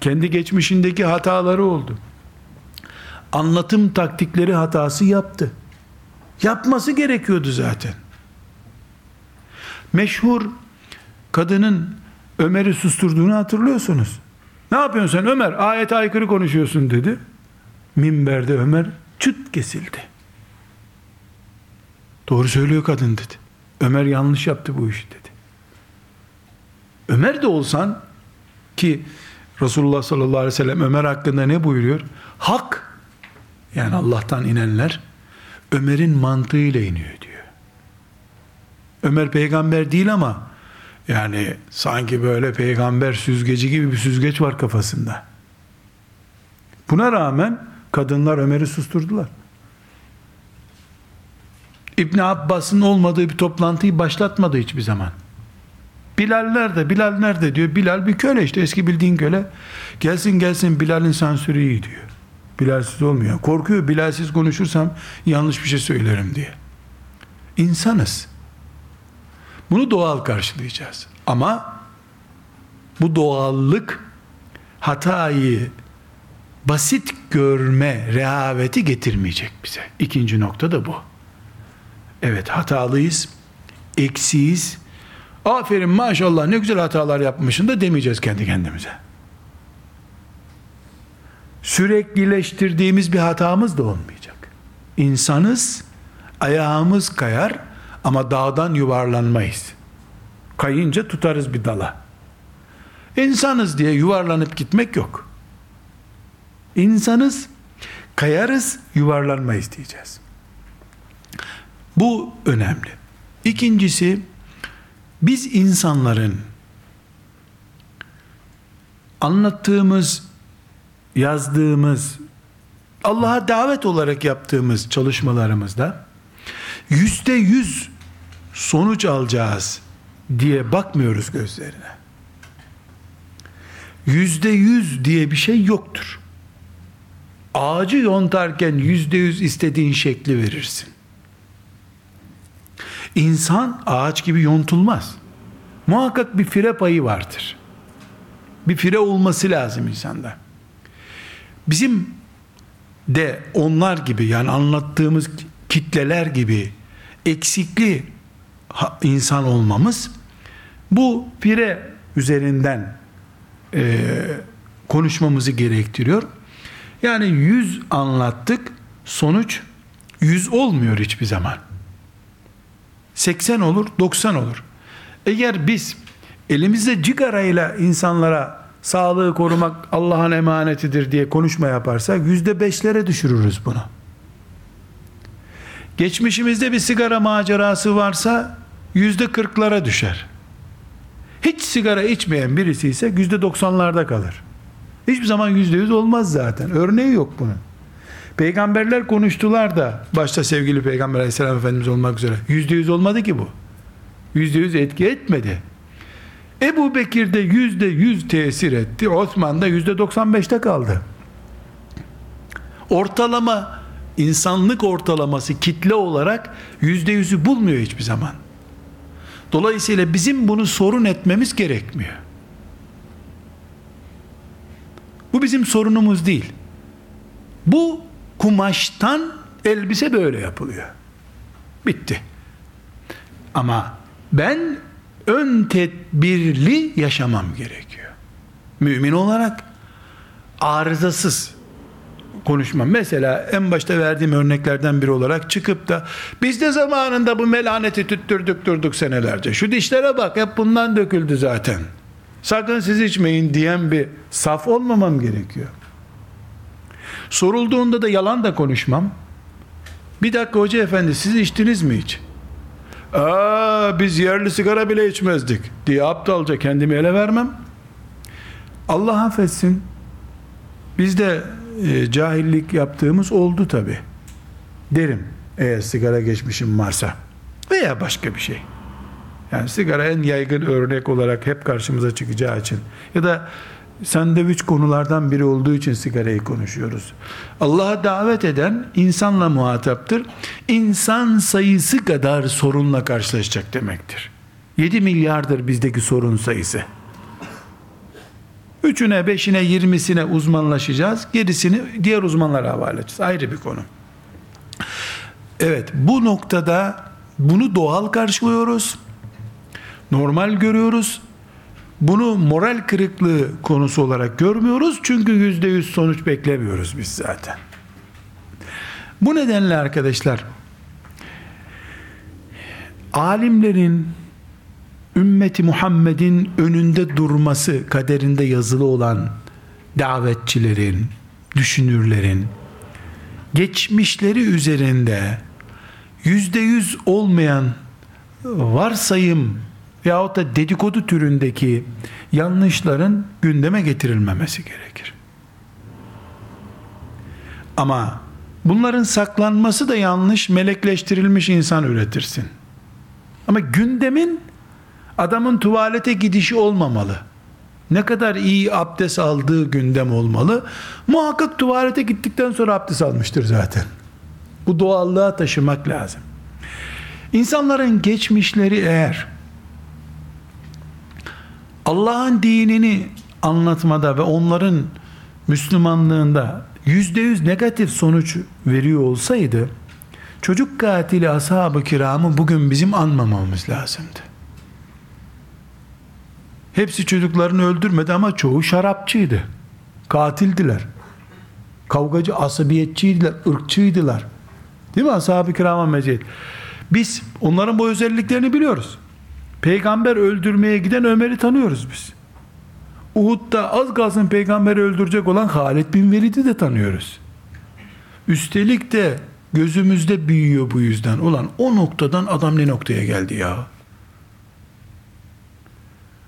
Kendi geçmişindeki hataları oldu. Anlatım taktikleri hatası yaptı. Yapması gerekiyordu zaten. Meşhur kadının Ömer'i susturduğunu hatırlıyorsunuz. Ne yapıyorsun sen Ömer? Ayet aykırı konuşuyorsun dedi. Minberde Ömer çıt kesildi. Doğru söylüyor kadın dedi. Ömer yanlış yaptı bu işi dedi. Ömer de olsan ki Resulullah sallallahu aleyhi ve sellem Ömer hakkında ne buyuruyor? Hak yani Allah'tan inenler Ömer'in mantığıyla iniyor diyor. Ömer peygamber değil ama yani sanki böyle peygamber süzgeci gibi bir süzgeç var kafasında. Buna rağmen kadınlar Ömer'i susturdular. İbn Abbas'ın olmadığı bir toplantıyı başlatmadı hiçbir zaman. Bilal nerede? Bilal nerede diyor. Bilal bir köle işte eski bildiğin köle. Gelsin gelsin Bilal'in sansürü iyi diyor. Bilalsiz olmuyor. Korkuyor Bilalsiz konuşursam yanlış bir şey söylerim diye. İnsanız. Bunu doğal karşılayacağız. Ama bu doğallık hatayı basit görme rehaveti getirmeyecek bize. İkinci nokta da bu. Evet hatalıyız, eksiyiz. Aferin maşallah ne güzel hatalar yapmışsın da demeyeceğiz kendi kendimize. Süreklileştirdiğimiz bir hatamız da olmayacak. İnsanız, ayağımız kayar ama dağdan yuvarlanmayız. Kayınca tutarız bir dala. İnsanız diye yuvarlanıp gitmek yok. İnsanız, kayarız, yuvarlanmayız diyeceğiz. Bu önemli. İkincisi, biz insanların anlattığımız, yazdığımız, Allah'a davet olarak yaptığımız çalışmalarımızda yüzde yüz sonuç alacağız diye bakmıyoruz gözlerine. Yüzde yüz diye bir şey yoktur. ağacı yontarken yüzde yüz istediğin şekli verirsin. İnsan ağaç gibi yontulmaz. Muhakkak bir fire payı vardır. Bir fire olması lazım insanda. Bizim de onlar gibi yani anlattığımız kitleler gibi eksikli insan olmamız bu fire üzerinden e, konuşmamızı gerektiriyor. Yani yüz anlattık sonuç yüz olmuyor hiçbir zaman. 80 olur 90 olur. Eğer biz elimizde cigarayla insanlara sağlığı korumak Allah'ın emanetidir diye konuşma yaparsak yüzde beşlere düşürürüz bunu. Geçmişimizde bir sigara macerası varsa yüzde kırklara düşer. Hiç sigara içmeyen birisi ise yüzde doksanlarda kalır. Hiçbir zaman yüzde yüz olmaz zaten. Örneği yok bunun. Peygamberler konuştular da başta sevgili Peygamber aleyhisselam Efendimiz olmak üzere yüzde yüz olmadı ki bu. Yüzde yüz etki etmedi. Ebu Bekir'de yüzde yüz tesir etti. Osman'da yüzde doksan beşte kaldı. Ortalama insanlık ortalaması kitle olarak yüzde yüzü bulmuyor hiçbir zaman. Dolayısıyla bizim bunu sorun etmemiz gerekmiyor. Bu bizim sorunumuz değil. Bu kumaştan elbise böyle yapılıyor. Bitti. Ama ben ön tedbirli yaşamam gerekiyor. Mümin olarak arızasız konuşmam. Mesela en başta verdiğim örneklerden biri olarak çıkıp da biz de zamanında bu melaneti tüttürdük durduk senelerce. Şu dişlere bak hep bundan döküldü zaten. Sakın siz içmeyin diyen bir saf olmamam gerekiyor. Sorulduğunda da yalan da konuşmam. Bir dakika hoca efendi siz içtiniz mi hiç? Aa, biz yerli sigara bile içmezdik diye aptalca kendimi ele vermem. Allah affetsin. Biz de e, cahillik yaptığımız oldu tabi. Derim eğer sigara geçmişim varsa veya başka bir şey. Yani sigara en yaygın örnek olarak hep karşımıza çıkacağı için ya da sandviç konulardan biri olduğu için sigarayı konuşuyoruz. Allah'a davet eden insanla muhataptır. İnsan sayısı kadar sorunla karşılaşacak demektir. 7 milyardır bizdeki sorun sayısı. Üçüne, beşine, yirmisine uzmanlaşacağız. Gerisini diğer uzmanlara havale edeceğiz. Ayrı bir konu. Evet, bu noktada bunu doğal karşılıyoruz. Normal görüyoruz. Bunu moral kırıklığı konusu olarak görmüyoruz. Çünkü yüzde yüz sonuç beklemiyoruz biz zaten. Bu nedenle arkadaşlar, alimlerin ümmeti Muhammed'in önünde durması kaderinde yazılı olan davetçilerin, düşünürlerin geçmişleri üzerinde yüzde yüz olmayan varsayım veyahut da dedikodu türündeki yanlışların gündeme getirilmemesi gerekir. Ama bunların saklanması da yanlış, melekleştirilmiş insan üretirsin. Ama gündemin adamın tuvalete gidişi olmamalı. Ne kadar iyi abdest aldığı gündem olmalı. Muhakkak tuvalete gittikten sonra abdest almıştır zaten. Bu doğallığa taşımak lazım. İnsanların geçmişleri eğer Allah'ın dinini anlatmada ve onların Müslümanlığında yüzde yüz negatif sonuç veriyor olsaydı çocuk katili ashab-ı kiramı bugün bizim anmamamız lazımdı. Hepsi çocuklarını öldürmedi ama çoğu şarapçıydı. Katildiler. Kavgacı, asabiyetçiydiler, ırkçıydılar. Değil mi? Ashab-ı kirama meziyet. Biz onların bu özelliklerini biliyoruz. Peygamber öldürmeye giden Ömer'i tanıyoruz biz. Uhud'da az kalsın peygamberi öldürecek olan Halid bin Velid'i de tanıyoruz. Üstelik de gözümüzde büyüyor bu yüzden. Ulan o noktadan adam ne noktaya geldi ya?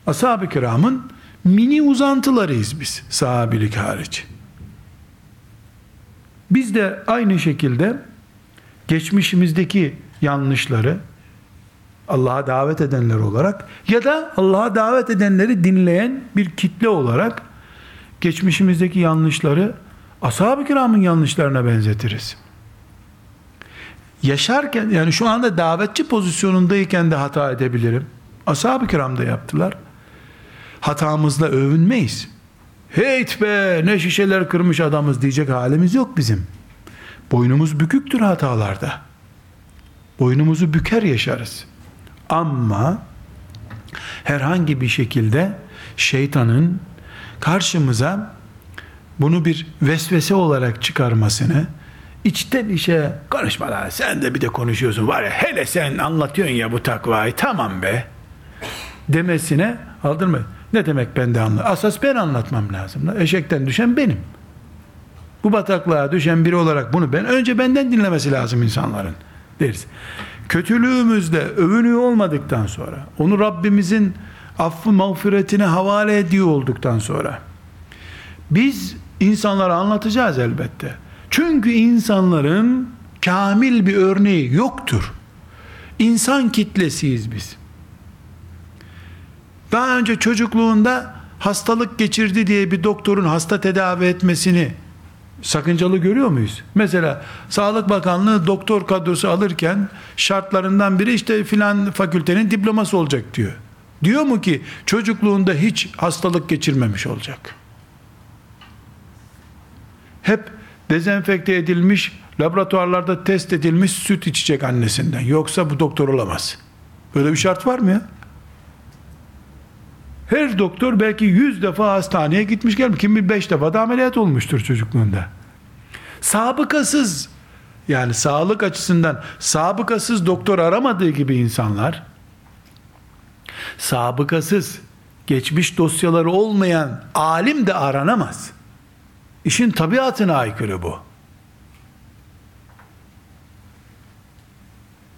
Ashab-ı kiramın mini uzantılarıyız biz sahabilik hariç. Biz de aynı şekilde geçmişimizdeki yanlışları Allah'a davet edenler olarak ya da Allah'a davet edenleri dinleyen bir kitle olarak geçmişimizdeki yanlışları ashab-ı kiramın yanlışlarına benzetiriz. Yaşarken yani şu anda davetçi pozisyonundayken de hata edebilirim. Ashab-ı kiram da yaptılar. Hatamızla övünmeyiz. Heyt be ne şişeler kırmış adamız diyecek halimiz yok bizim. Boynumuz büküktür hatalarda. Boynumuzu büker yaşarız. Ama herhangi bir şekilde şeytanın karşımıza bunu bir vesvese olarak çıkarmasını içten işe konuşma lan sen de bir de konuşuyorsun var ya hele sen anlatıyorsun ya bu takvayı tamam be demesine aldırma. Ne demek ben de anla? Asas ben anlatmam lazım. Eşekten düşen benim. Bu bataklığa düşen biri olarak bunu ben önce benden dinlemesi lazım insanların deriz. Kötülüğümüzde övünüyor olmadıktan sonra onu Rabbimizin affı mağfiretine havale ediyor olduktan sonra biz insanlara anlatacağız elbette. Çünkü insanların kamil bir örneği yoktur. İnsan kitlesiyiz biz. Daha önce çocukluğunda hastalık geçirdi diye bir doktorun hasta tedavi etmesini sakıncalı görüyor muyuz? Mesela Sağlık Bakanlığı doktor kadrosu alırken şartlarından biri işte filan fakültenin diploması olacak diyor. Diyor mu ki çocukluğunda hiç hastalık geçirmemiş olacak? Hep dezenfekte edilmiş, laboratuvarlarda test edilmiş süt içecek annesinden. Yoksa bu doktor olamaz. Böyle bir şart var mı ya? Her doktor belki yüz defa hastaneye gitmiş gelmiş. Kim bir beş defa da ameliyat olmuştur çocukluğunda. Sabıkasız yani sağlık açısından sabıkasız doktor aramadığı gibi insanlar sabıkasız geçmiş dosyaları olmayan alim de aranamaz. İşin tabiatına aykırı bu.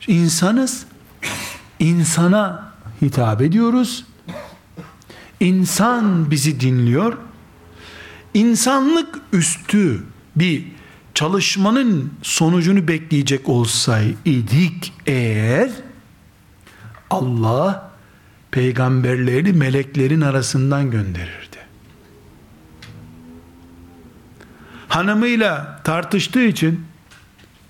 İnsanız, insana hitap ediyoruz. İnsan bizi dinliyor. İnsanlık üstü bir çalışmanın sonucunu bekleyecek olsaydık eğer Allah peygamberleri meleklerin arasından gönderirdi. Hanımıyla tartıştığı için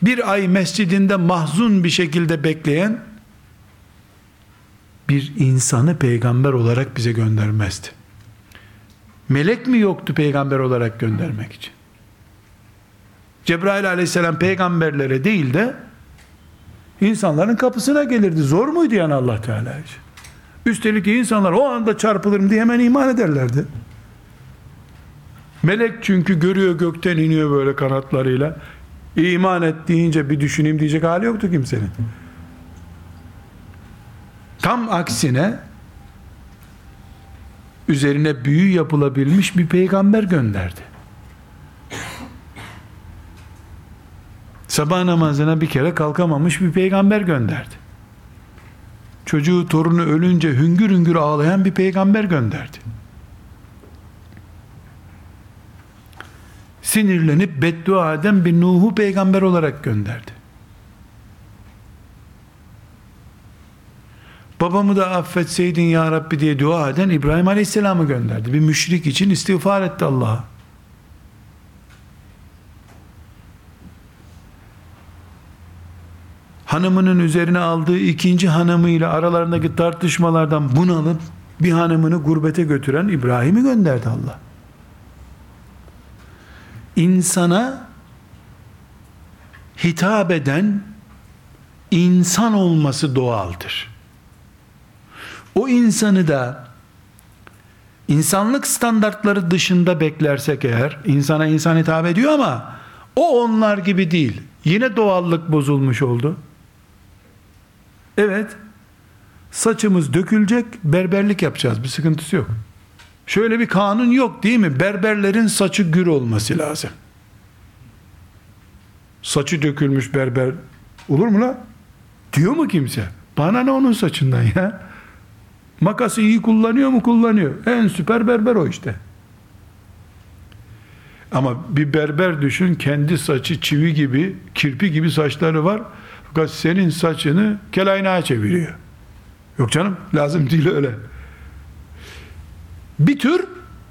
bir ay mescidinde mahzun bir şekilde bekleyen bir insanı peygamber olarak bize göndermezdi. Melek mi yoktu peygamber olarak göndermek için? Cebrail aleyhisselam peygamberlere değil de insanların kapısına gelirdi. Zor muydu yani Allah Teala için? Üstelik insanlar o anda çarpılırım diye hemen iman ederlerdi. Melek çünkü görüyor gökten iniyor böyle kanatlarıyla. İman et deyince bir düşüneyim diyecek hali yoktu kimsenin. Tam aksine üzerine büyü yapılabilmiş bir peygamber gönderdi. Sabah namazına bir kere kalkamamış bir peygamber gönderdi. Çocuğu torunu ölünce hüngür hüngür ağlayan bir peygamber gönderdi. Sinirlenip beddua eden bir Nuh'u peygamber olarak gönderdi. Babamı da affetseydin ya Rabbi diye dua eden İbrahim Aleyhisselam'ı gönderdi. Bir müşrik için istiğfar etti Allah'a. hanımının üzerine aldığı ikinci hanımıyla aralarındaki tartışmalardan bunalıp bir hanımını gurbete götüren İbrahim'i gönderdi Allah. İnsana hitap eden insan olması doğaldır. O insanı da insanlık standartları dışında beklersek eğer insana insan hitap ediyor ama o onlar gibi değil. Yine doğallık bozulmuş oldu. Evet. Saçımız dökülecek, berberlik yapacağız. Bir sıkıntısı yok. Şöyle bir kanun yok değil mi? Berberlerin saçı gür olması lazım. Saçı dökülmüş berber olur mu la? Diyor mu kimse? Bana ne onun saçından ya? Makası iyi kullanıyor mu? Kullanıyor. En süper berber o işte. Ama bir berber düşün kendi saçı çivi gibi, kirpi gibi saçları var. Fakat senin saçını kelaynaya çeviriyor. Yok canım lazım değil öyle. Bir tür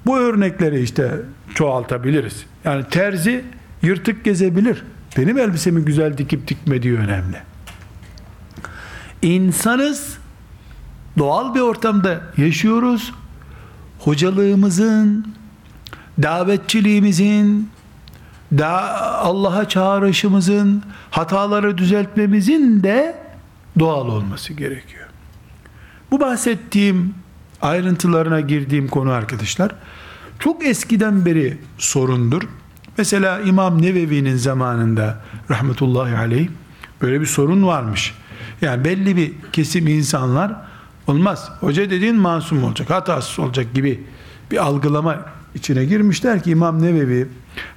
bu örnekleri işte çoğaltabiliriz. Yani terzi yırtık gezebilir. Benim elbisemi güzel dikip dikmediği önemli. İnsanız doğal bir ortamda yaşıyoruz. Hocalığımızın, davetçiliğimizin, da Allah'a çağrışımızın, hataları düzeltmemizin de doğal olması gerekiyor. Bu bahsettiğim ayrıntılarına girdiğim konu arkadaşlar çok eskiden beri sorundur. Mesela İmam Nevevi'nin zamanında rahmetullahi aleyh böyle bir sorun varmış. Yani belli bir kesim insanlar olmaz. Hoca dediğin masum olacak, hatasız olacak gibi bir algılama içine girmişler ki İmam Nevevi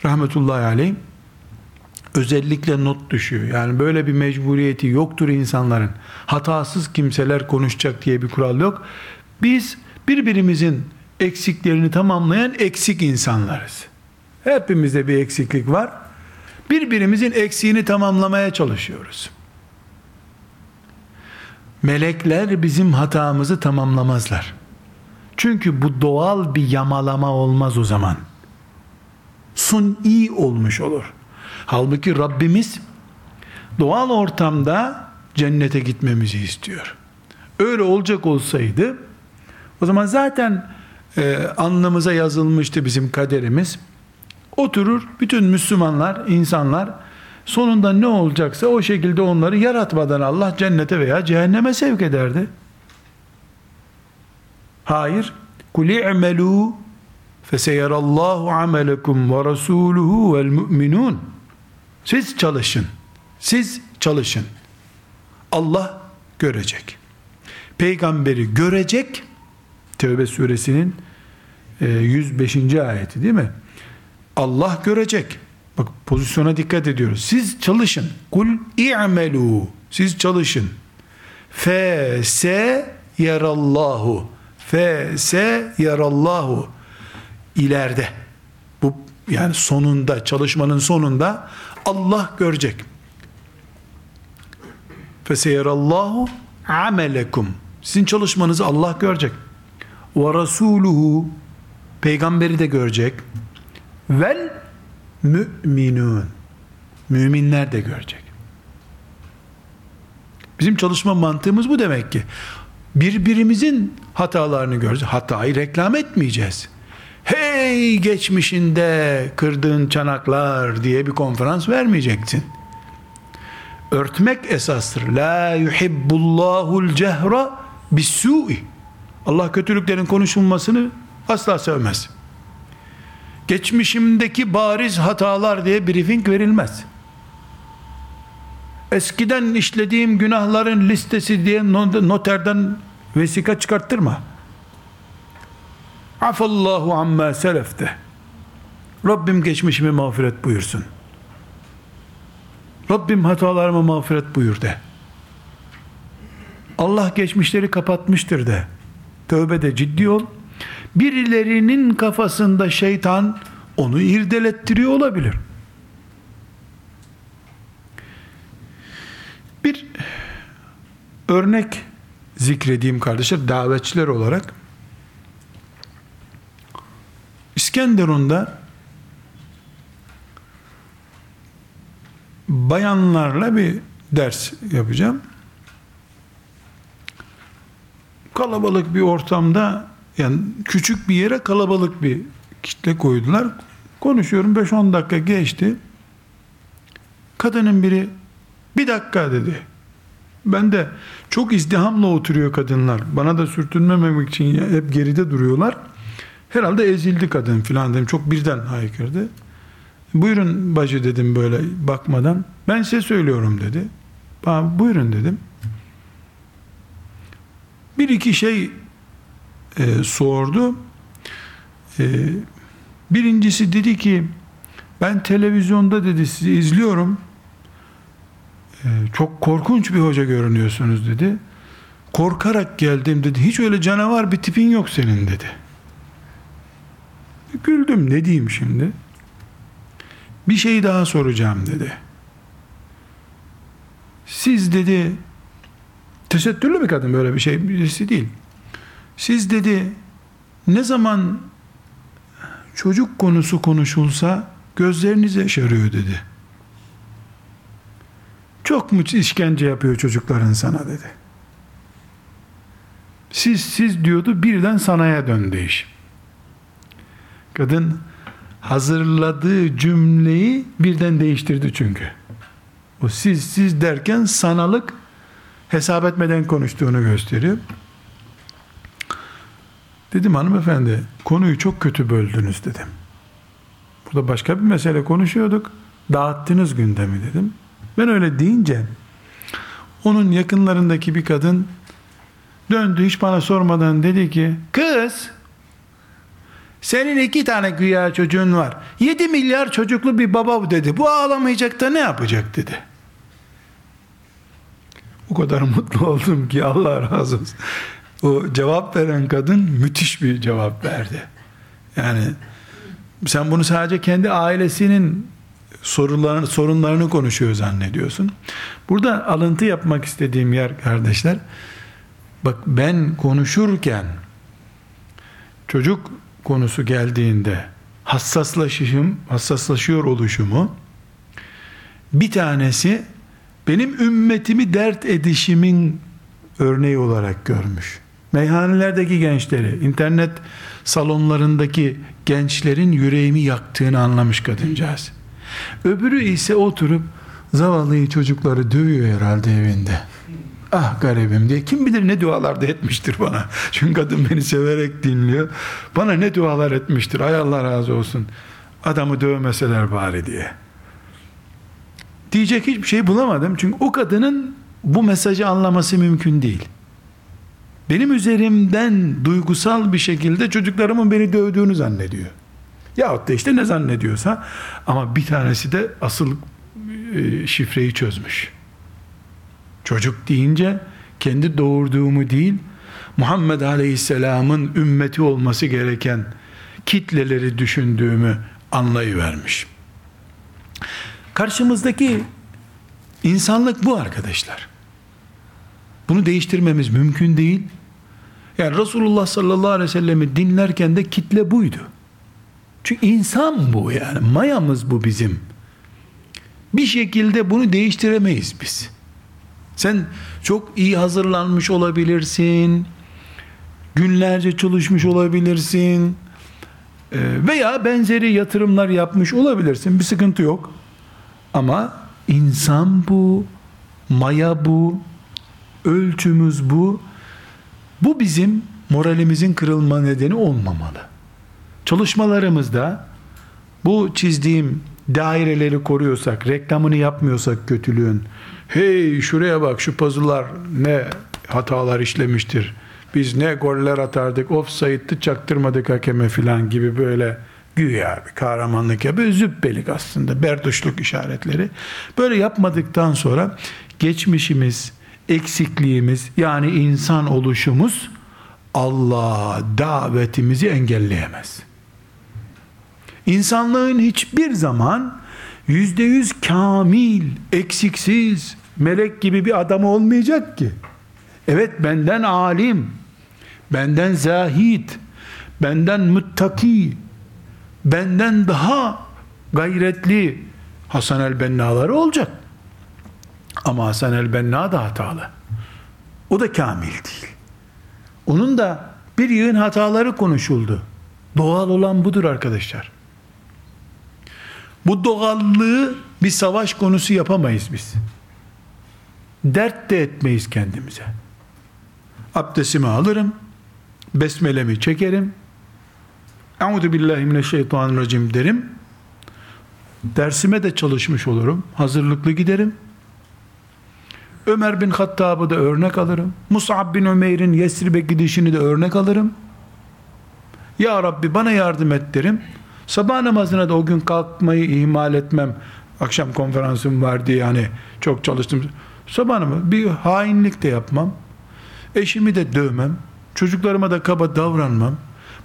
rahmetullahi aleyh özellikle not düşüyor. Yani böyle bir mecburiyeti yoktur insanların. Hatasız kimseler konuşacak diye bir kural yok. Biz birbirimizin eksiklerini tamamlayan eksik insanlarız. Hepimizde bir eksiklik var. Birbirimizin eksiğini tamamlamaya çalışıyoruz. Melekler bizim hatamızı tamamlamazlar. Çünkü bu doğal bir yamalama olmaz o zaman. Suni olmuş olur. Halbuki Rabbimiz doğal ortamda cennete gitmemizi istiyor. Öyle olacak olsaydı o zaman zaten e, alnımıza yazılmıştı bizim kaderimiz. Oturur bütün Müslümanlar, insanlar sonunda ne olacaksa o şekilde onları yaratmadan Allah cennete veya cehenneme sevk ederdi. Hayır. Kuli i'melû feseyerallahu amelekum ve rasuluhu vel mu'minun. Siz çalışın. Siz çalışın. Allah görecek. Peygamberi görecek. Tevbe suresinin 105. E, ayeti değil mi? Allah görecek. Bak pozisyona dikkat ediyoruz. Siz çalışın. Kul i'melu. Siz çalışın. Fe se yarallahu. Fe se yarallahu. İleride. Bu yani sonunda çalışmanın sonunda Allah görecek. Feseyerallahu amelekum. Sizin çalışmanızı Allah görecek. Ve rasuluhu peygamberi de görecek. Vel müminun. Müminler de görecek. Bizim çalışma mantığımız bu demek ki. Birbirimizin hatalarını göreceğiz. Hatayı reklam etmeyeceğiz. Hey geçmişinde kırdığın çanaklar diye bir konferans vermeyeceksin. Örtmek esastır. La yuhibbullahul cehra bis-su'i. Allah kötülüklerin konuşulmasını asla sevmez. Geçmişimdeki bariz hatalar diye briefing verilmez. Eskiden işlediğim günahların listesi diye noterden vesika çıkarttırma. Afallahu amma selefte. Rabbim geçmişimi mağfiret buyursun. Rabbim hatalarımı mağfiret buyur de. Allah geçmişleri kapatmıştır de. Tövbe de ciddi ol. Birilerinin kafasında şeytan onu irdelettiriyor olabilir. Bir örnek zikredeyim kardeşler davetçiler olarak İskenderun'da bayanlarla bir ders yapacağım. Kalabalık bir ortamda yani küçük bir yere kalabalık bir kitle koydular. Konuşuyorum 5-10 dakika geçti. Kadının biri bir dakika dedi. Ben de çok izdihamla oturuyor kadınlar. Bana da sürtünmemek için hep geride duruyorlar. Herhalde ezildi kadın filan dedim. Çok birden haykırdı. Buyurun bacı dedim böyle bakmadan. Ben size söylüyorum dedi. Buyurun dedim. Bir iki şey e, sordu. E, birincisi dedi ki ben televizyonda dedi sizi izliyorum. E, çok korkunç bir hoca görünüyorsunuz dedi. Korkarak geldim dedi. Hiç öyle canavar bir tipin yok senin dedi. Güldüm ne diyeyim şimdi? Bir şey daha soracağım dedi. Siz dedi tesettürlü bir kadın böyle bir şey birisi değil. Siz dedi ne zaman çocuk konusu konuşulsa gözleriniz yaşarıyor dedi. Çok mu işkence yapıyor çocukların sana dedi. Siz siz diyordu birden sanaya döndü iş. Kadın hazırladığı cümleyi birden değiştirdi çünkü. O siz siz derken sanalık hesap etmeden konuştuğunu gösteriyor. Dedim hanımefendi konuyu çok kötü böldünüz dedim. Burada başka bir mesele konuşuyorduk. Dağıttınız gündemi dedim. Ben öyle deyince onun yakınlarındaki bir kadın döndü hiç bana sormadan dedi ki kız senin iki tane güya çocuğun var. Yedi milyar çocuklu bir baba bu dedi. Bu ağlamayacak da ne yapacak dedi. O kadar mutlu oldum ki Allah razı olsun. O cevap veren kadın müthiş bir cevap verdi. Yani sen bunu sadece kendi ailesinin sorularını, sorunlarını konuşuyor zannediyorsun. Burada alıntı yapmak istediğim yer kardeşler. Bak ben konuşurken çocuk konusu geldiğinde hassaslaşışım, hassaslaşıyor oluşumu bir tanesi benim ümmetimi dert edişimin örneği olarak görmüş. Meyhanelerdeki gençleri, internet salonlarındaki gençlerin yüreğimi yaktığını anlamış kadıncağız. Öbürü ise oturup zavallıyı çocukları dövüyor herhalde evinde. Ah garibim diye. Kim bilir ne dualar da etmiştir bana. Çünkü kadın beni severek dinliyor. Bana ne dualar etmiştir. Ay Allah razı olsun. Adamı dövmeseler bari diye. Diyecek hiçbir şey bulamadım. Çünkü o kadının bu mesajı anlaması mümkün değil. Benim üzerimden duygusal bir şekilde çocuklarımın beni dövdüğünü zannediyor. Yahut da işte ne zannediyorsa ama bir tanesi de asıl e, şifreyi çözmüş. Çocuk deyince kendi doğurduğumu değil Muhammed Aleyhisselam'ın ümmeti olması gereken kitleleri düşündüğümü anlayıvermiş. Karşımızdaki insanlık bu arkadaşlar. Bunu değiştirmemiz mümkün değil. Yani Resulullah sallallahu aleyhi ve sellem'i dinlerken de kitle buydu. Çünkü insan bu yani. Mayamız bu bizim. Bir şekilde bunu değiştiremeyiz biz. Sen çok iyi hazırlanmış olabilirsin. Günlerce çalışmış olabilirsin. Ee, veya benzeri yatırımlar yapmış olabilirsin. Bir sıkıntı yok. Ama insan bu, maya bu, ölçümüz bu. Bu bizim moralimizin kırılma nedeni olmamalı. Çalışmalarımızda bu çizdiğim daireleri koruyorsak, reklamını yapmıyorsak kötülüğün, hey şuraya bak şu puzzle'lar ne hatalar işlemiştir. Biz ne goller atardık, offside'dı çaktırmadık hakeme filan gibi böyle güya bir kahramanlık yapıyor. Zübbelik aslında, berduşluk işaretleri. Böyle yapmadıktan sonra geçmişimiz, eksikliğimiz yani insan oluşumuz Allah davetimizi engelleyemez. İnsanlığın hiçbir zaman yüzde yüz kamil, eksiksiz, melek gibi bir adam olmayacak ki. Evet benden alim, benden zahid, benden muttaki, benden daha gayretli Hasan el-Benna'ları olacak. Ama Hasan el-Benna da hatalı. O da kamil değil. Onun da bir yığın hataları konuşuldu. Doğal olan budur arkadaşlar. Bu doğallığı bir savaş konusu yapamayız biz. Dert de etmeyiz kendimize. Abdestimi alırım, besmelemi çekerim, Euzu billahi mineşşeytanirracim derim. Dersime de çalışmış olurum. Hazırlıklı giderim. Ömer bin Hattab'ı da örnek alırım. Mus'ab bin Ömer'in Yesrib'e gidişini de örnek alırım. Ya Rabbi bana yardım et derim. Sabah namazına da o gün kalkmayı ihmal etmem. Akşam konferansım var diye hani çok çalıştım. Sabah namazı bir hainlik de yapmam. Eşimi de dövmem. Çocuklarıma da kaba davranmam.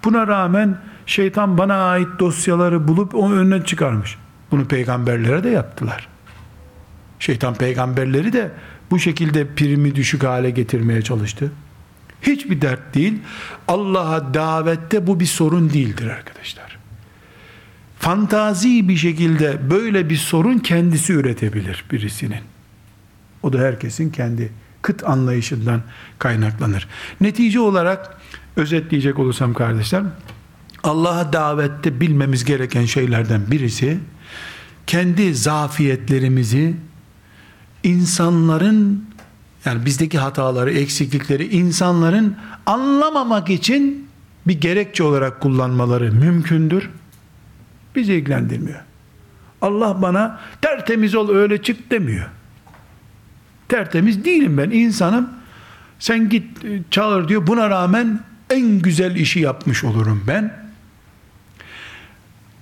Buna rağmen şeytan bana ait dosyaları bulup onu önüne çıkarmış. Bunu peygamberlere de yaptılar. Şeytan peygamberleri de bu şekilde primi düşük hale getirmeye çalıştı. Hiçbir dert değil. Allah'a davette bu bir sorun değildir arkadaşlar. fantazi bir şekilde böyle bir sorun kendisi üretebilir birisinin. O da herkesin kendi kıt anlayışından kaynaklanır. Netice olarak özetleyecek olursam kardeşler, Allah'a davette bilmemiz gereken şeylerden birisi kendi zafiyetlerimizi insanların yani bizdeki hataları, eksiklikleri insanların anlamamak için bir gerekçe olarak kullanmaları mümkündür. Bizi ilgilendirmiyor. Allah bana tertemiz ol öyle çık demiyor. Tertemiz değilim ben insanım. Sen git çağır diyor. Buna rağmen en güzel işi yapmış olurum ben.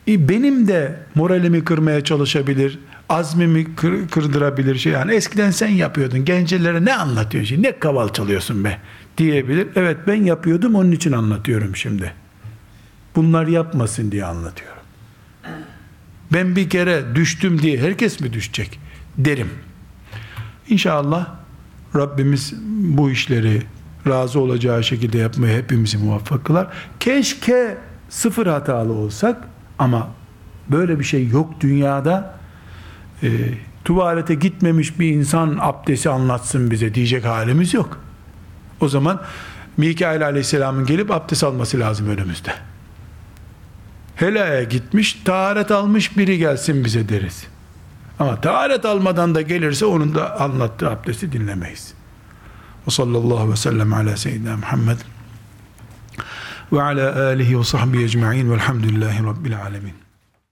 E, benim de moralimi kırmaya çalışabilir, azmimi kır, kırdırabilir şey. Yani eskiden sen yapıyordun. Gençlere ne anlatıyorsun şimdi? Ne kaval çalıyorsun be? diyebilir. Evet ben yapıyordum onun için anlatıyorum şimdi. Bunlar yapmasın diye anlatıyorum. Ben bir kere düştüm diye herkes mi düşecek derim. İnşallah Rabbimiz bu işleri razı olacağı şekilde yapmaya hepimizi muvaffak kılar. Keşke sıfır hatalı olsak ama böyle bir şey yok dünyada. E, tuvalete gitmemiş bir insan abdesti anlatsın bize diyecek halimiz yok. O zaman Mikail Aleyhisselam'ın gelip abdest alması lazım önümüzde. Helaya gitmiş, taharet almış biri gelsin bize deriz. Ama taharet almadan da gelirse onun da anlattığı abdesti dinlemeyiz. Ve sallallahu ve sellem ala seyyidina Muhammed ve ala alihi ve sahbihi ecma'in velhamdülillahi rabbil alemin.